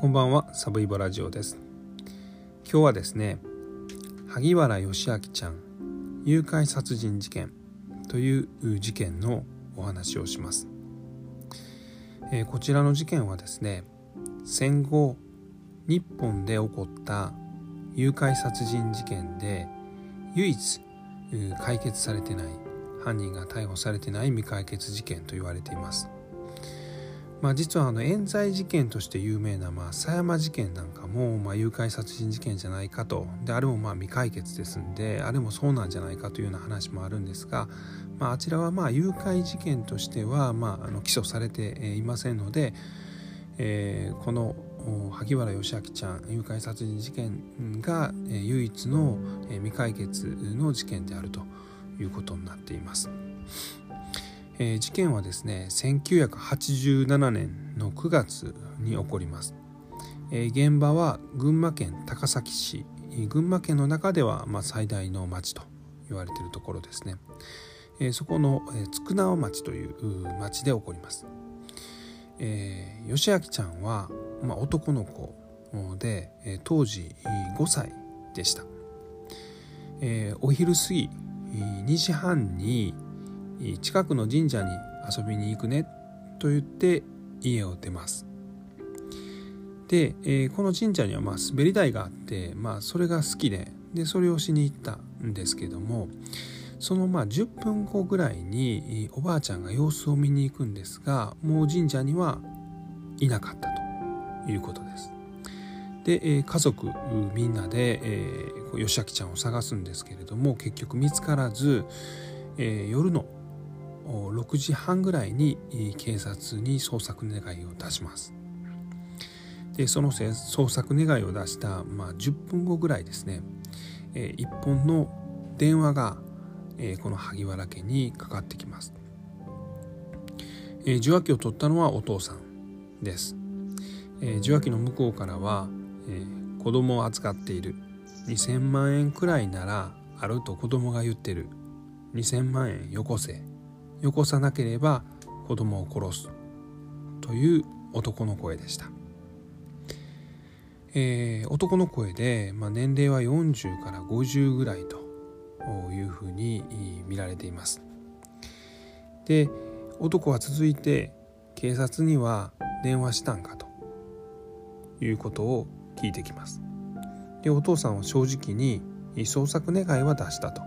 こんばんはサブイボラジオです。今日はですね萩原義明ちゃん誘拐殺人事件という事件のお話をします、えー、こちらの事件はですね戦後日本で起こった誘拐殺人事件で唯一解決されてない犯人が逮捕されてない未解決事件と言われています。まあ、実はあの冤罪事件として有名な、狭山事件なんかも、まあ、誘拐殺人事件じゃないかとであれもまあ未解決ですんであれもそうなんじゃないかというような話もあるんですが、まあ、あちらはまあ誘拐事件としては、まあ、あの起訴されていませんので、えー、この萩原義明ちゃん誘拐殺人事件が唯一の未解決の事件であるということになっています。えー、事件はですね1987年の9月に起こります、えー、現場は群馬県高崎市。群馬県の中ではまあ最大の町と言われているところですね、えー、そこの、えー、町という町で起こります、えー、吉明ちゃんは、まあ、男の子で、当時5歳でした、えー、お昼過ぎ2時半に近くの神社に遊びに行くねと言って家を出ますで、えー、この神社にはまあ滑り台があって、まあ、それが好きででそれをしに行ったんですけどもそのまあ10分後ぐらいにおばあちゃんが様子を見に行くんですがもう神社にはいなかったということです。で、えー、家族みんなで、えー、吉明ちゃんを探すんですけれども結局見つからず、えー、夜の6時半ぐらいに警察に捜索願いを出します。でその捜索願いを出した、まあ、10分後ぐらいですね、え、1本の電話が、え、この萩原家にかかってきます。え、受話器を取ったのはお父さんです。え、受話器の向こうからは、えー、子供を預かっている2000万円くらいならあると子供が言ってる2000万円よこせよこさなければ子供を殺すという男の声でした、えー、男の声で、まあ、年齢は40から50ぐらいというふうに見られています。で男は続いて警察には電話したんかということを聞いてきます。でお父さんは正直に捜索願いは出したと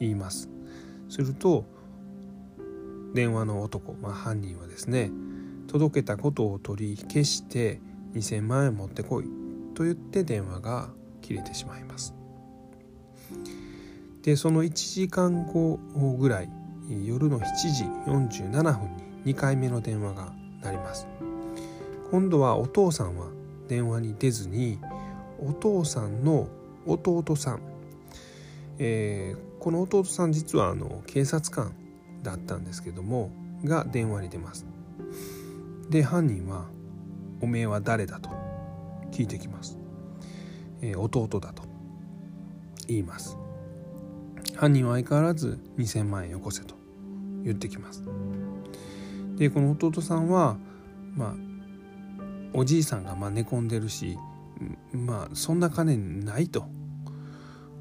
言います。すると電話の男、まあ、犯人はですね届けたことを取り消して2000万円持ってこいと言って電話が切れてしまいます。でその1時間後ぐらい夜の7時47分に2回目の電話が鳴ります。今度はお父さんは電話に出ずにお父さんの弟さん、えー、この弟さん実はあの警察官だったんですけどもが電話に出ます。で犯人は「おめえは誰だ?」と聞いてきます、えー、弟だと言います。犯人は相変わらず2000万円よこせと言ってきます。でこの弟さんはまあおじいさんがまあ寝込んでるしまあそんな金ないと。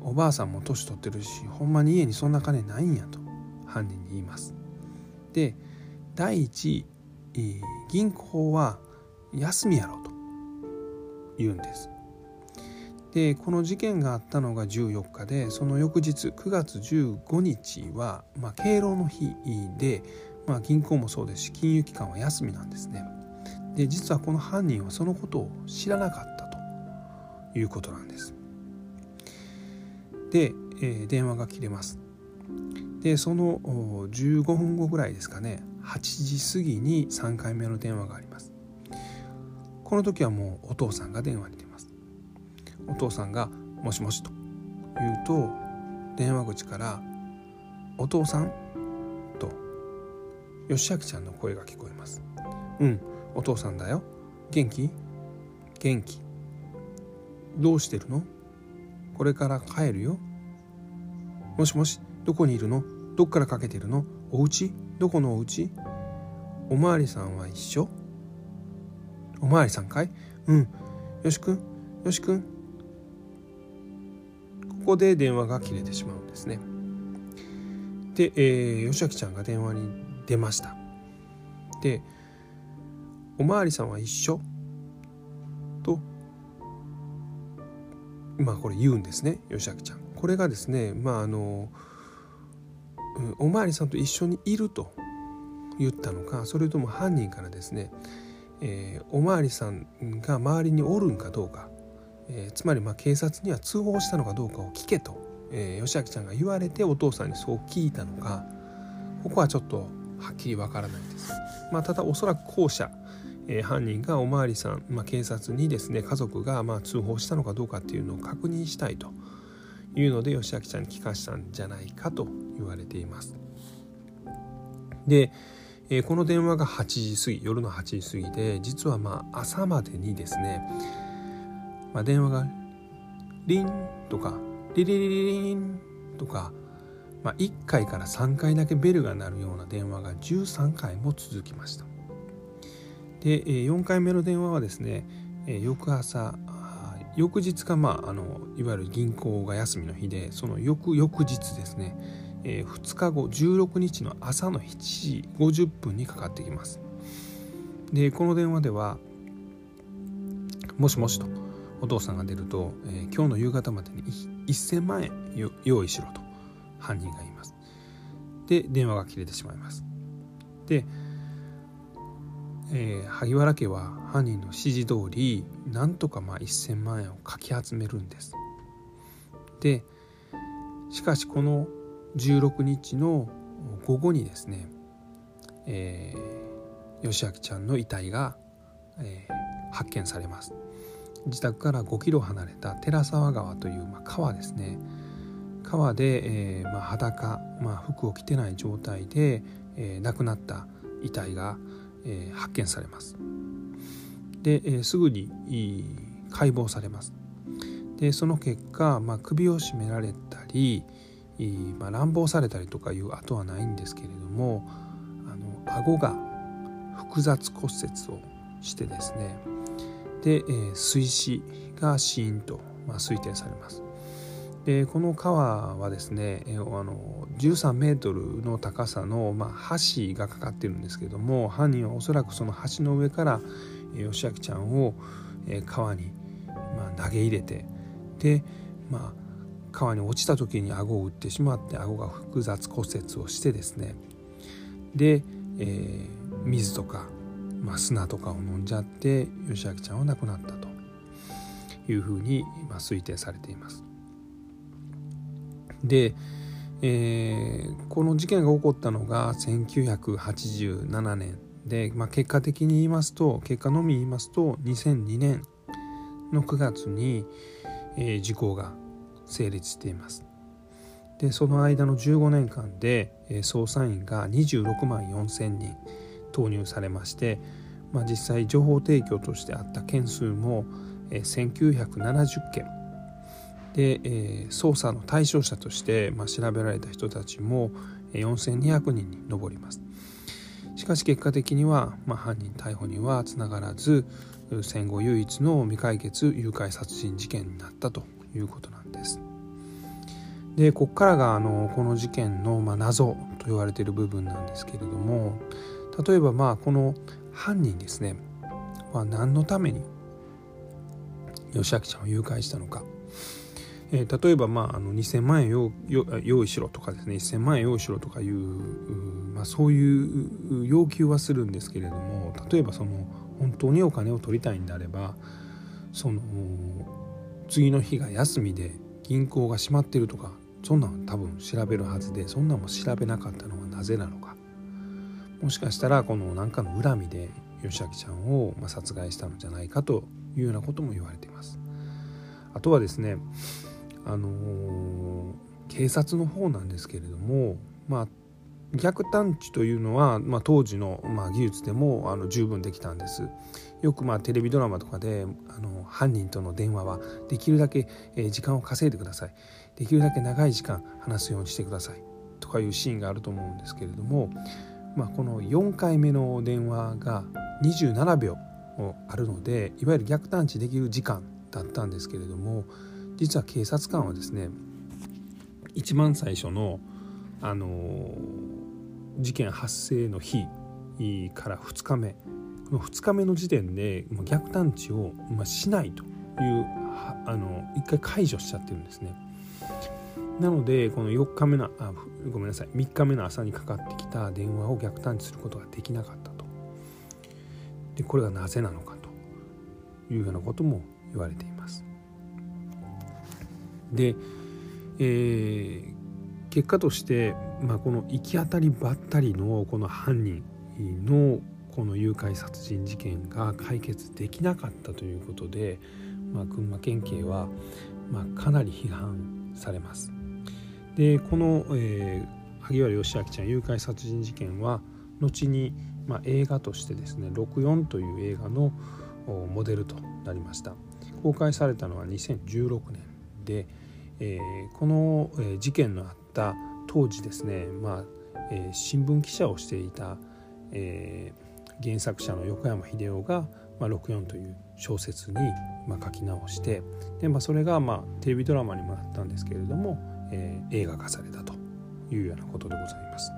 おばあさんも年取ってるしほんまに家にそんな金ないんやと。犯人に言います。で第一銀行は休みやろと言うんです。でこの事件があったのが14日でその翌日9月15日は、まあ、敬老の日で、まあ、銀行もそうですし金融機関は休みなんですね。で実はこの犯人はそのことを知らなかったということなんです。で、えー、電話が切れます。でその15分後ぐらいですかね。8時過ぎに3回目の電話があります。この時はもうお父さんが電話に出ます。お父さんが「もしもし」と言うと電話口から「お父さん?」と吉明ちゃんの声が聞こえます「うんお父さんだよ。元気？元気。どうしてるの？これから帰るよ。もしもし。どこにいるの？どっからかけてるの？お家？どこのお家？おまわりさんは一緒？おまわりさんかい？うん。よしくん。よしくん。ここで電話が切れてしまうんですね。で、えー、吉明ちゃんが電話に出ました。で「おまわりさんは一緒?」とまあこれ言うんですね吉明ちゃん。これがですねまああのおまわりさんと一緒にいると言ったのかそれとも犯人からですね、えー、おまわりさんが周りにおるんかどうか、えー、つまりま警察には通報したのかどうかを聞けと、えー、吉明ちゃんが言われてお父さんにそう聞いたのかここはちょっとはっきりわからないです。まあ、ただおそらく後者え犯人がおまわりさん、まあ、警察にですね家族がま通報したのかどうかっていうのを確認したいというので吉明ちゃんに聞かしたんじゃないかと言われています。で、えー、この電話が8時過ぎ夜の8時過ぎで実はまあ朝までにですね、まあ、電話がリンとかリリリリリンとか、まあ、1回から3回だけベルが鳴るような電話が13回も続きました。で4回目の電話はですね翌朝翌日が、まあ、あのいわゆる銀行が休みの日でその翌々日ですね、えー、2日後16日の朝の7時50分にかかってきます。でこの電話では「もしもし」とお父さんが出ると、えー、今日の夕方までに1000万円用意しろと犯人が言います。で電話が切れてしまいます。でえー、萩原家は犯人の指示通りなんとかまあ1,000万円をかき集めるんです。でしかしこの16日の午後にですね、えー、吉明ちゃんの遺体が、えー、発見されます。自宅から5キロ離れた寺沢川という、まあ、川ですね川で、えーまあ、裸、まあ、服を着てない状態で、えー、亡くなった遺体が、え、発見されます。で、え、すぐに解剖されます。でその結果、まあ、首を絞められたり、まあ、乱暴されたりとかいう跡はないんですけれどもあの顎が複雑骨折をしてですねで、え、水死が死因と、まあ、推定されます。でこの川はですね、あの13メートルの高さの、まあ、橋がかかっているんですけども犯人はおそらくその橋の上から、えー、吉明ちゃんを、川に、まあ、投げ入れてで、まあ、川に落ちた時に顎を打ってしまって顎が複雑骨折をしてですねで、えー、水とか、まあ、砂とかを飲んじゃって吉明ちゃんは亡くなったというふうに、まあ、推定されています。で、えー、この事件が起こったのが1987年で、まあ、結果的に言いますと結果のみ言いますと2002年の9月に、えー、事故が成立しています。でその間の15年間で、えー、捜査員が26万4千人投入されまして、まあ、実際情報提供としてあった件数も、えー、1970件で、えー、捜査の対象者として、まあ、調べられた人たちも4200人に上ります。しかし結果的には、まあ、犯人逮捕にはつながらず戦後唯一の未解決誘拐殺人事件になったということなんです。でここからがあのこの事件の、まあ、謎と言われている部分なんですけれども例えばまあこの犯人ですね。は何のために吉明ちゃんを誘拐したのか。えー、例えば、まあ、あの2000万円用意しろとかですね1000万円用意しろとかいう、まあ、そういう要求はするんですけれども例えばその本当にお金を取りたいんであればその次の日が休みで銀行が閉まってるとかそんなん多分調べるはずでそんなんも調べなかったのはなぜなのかもしかしたらこの何かの恨みで吉明ちゃんを殺害したのじゃないかというようなことも言われています。あとはですねあのー、警察の方なんですけれどもまあ逆探知というのは、まあ、当時の、まあ、技術でもあの十分できたんです。よくまあテレビドラマとかであの犯人との電話はできるだけ、え時間を稼いでくださいできるだけ長い時間話すようにしてくださいとかいうシーンがあると思うんですけれども、まあ、この4回目の電話が27秒あるのでいわゆる逆探知できる時間だったんですけれども実は警察官はですね一番最初の、あの事件発生の日から2日目。この2日目の時点で逆探知をしないというあの一回解除しちゃってるんですね。なのでこの4日目のあごめんなさい。3日目の朝にかかってきた電話を逆探知することができなかったと。でこれがなぜなのかというようなことも言われています。で、えー、結果として、まあ、この行き当たりばったりのこの犯人のこの誘拐殺人事件が解決できなかったということで、まあ、群馬県警は、まあ、かなり批判されます。でこの、えー、萩原義明ちゃん誘拐殺人事件は後に、まあ、映画としてですね「64」という映画のモデルとなりました公開されたのは2016年で、えー、この、えー、事件のあった当時ですね、まあえー、新聞記者をしていた、えー、原作者の横山秀夫が「まあ、64」という小説に、まあ、書き直してで、まあ、それが、まあ、テレビドラマにもなったんですけれどもえー、映画化されたというようなことでございます。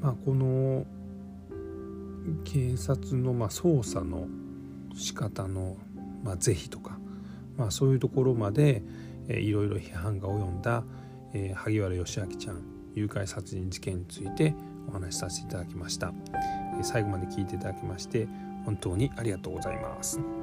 まあ、この警察のまあ捜査の仕方のまあ是非とか、まあ、そういうところまで、えー、いろいろ批判が及んだ、えー、萩原義明ちゃん誘拐殺人事件についてお話しさせていただきました。えー、最後まで聞いていただきまして本当にありがとうございます。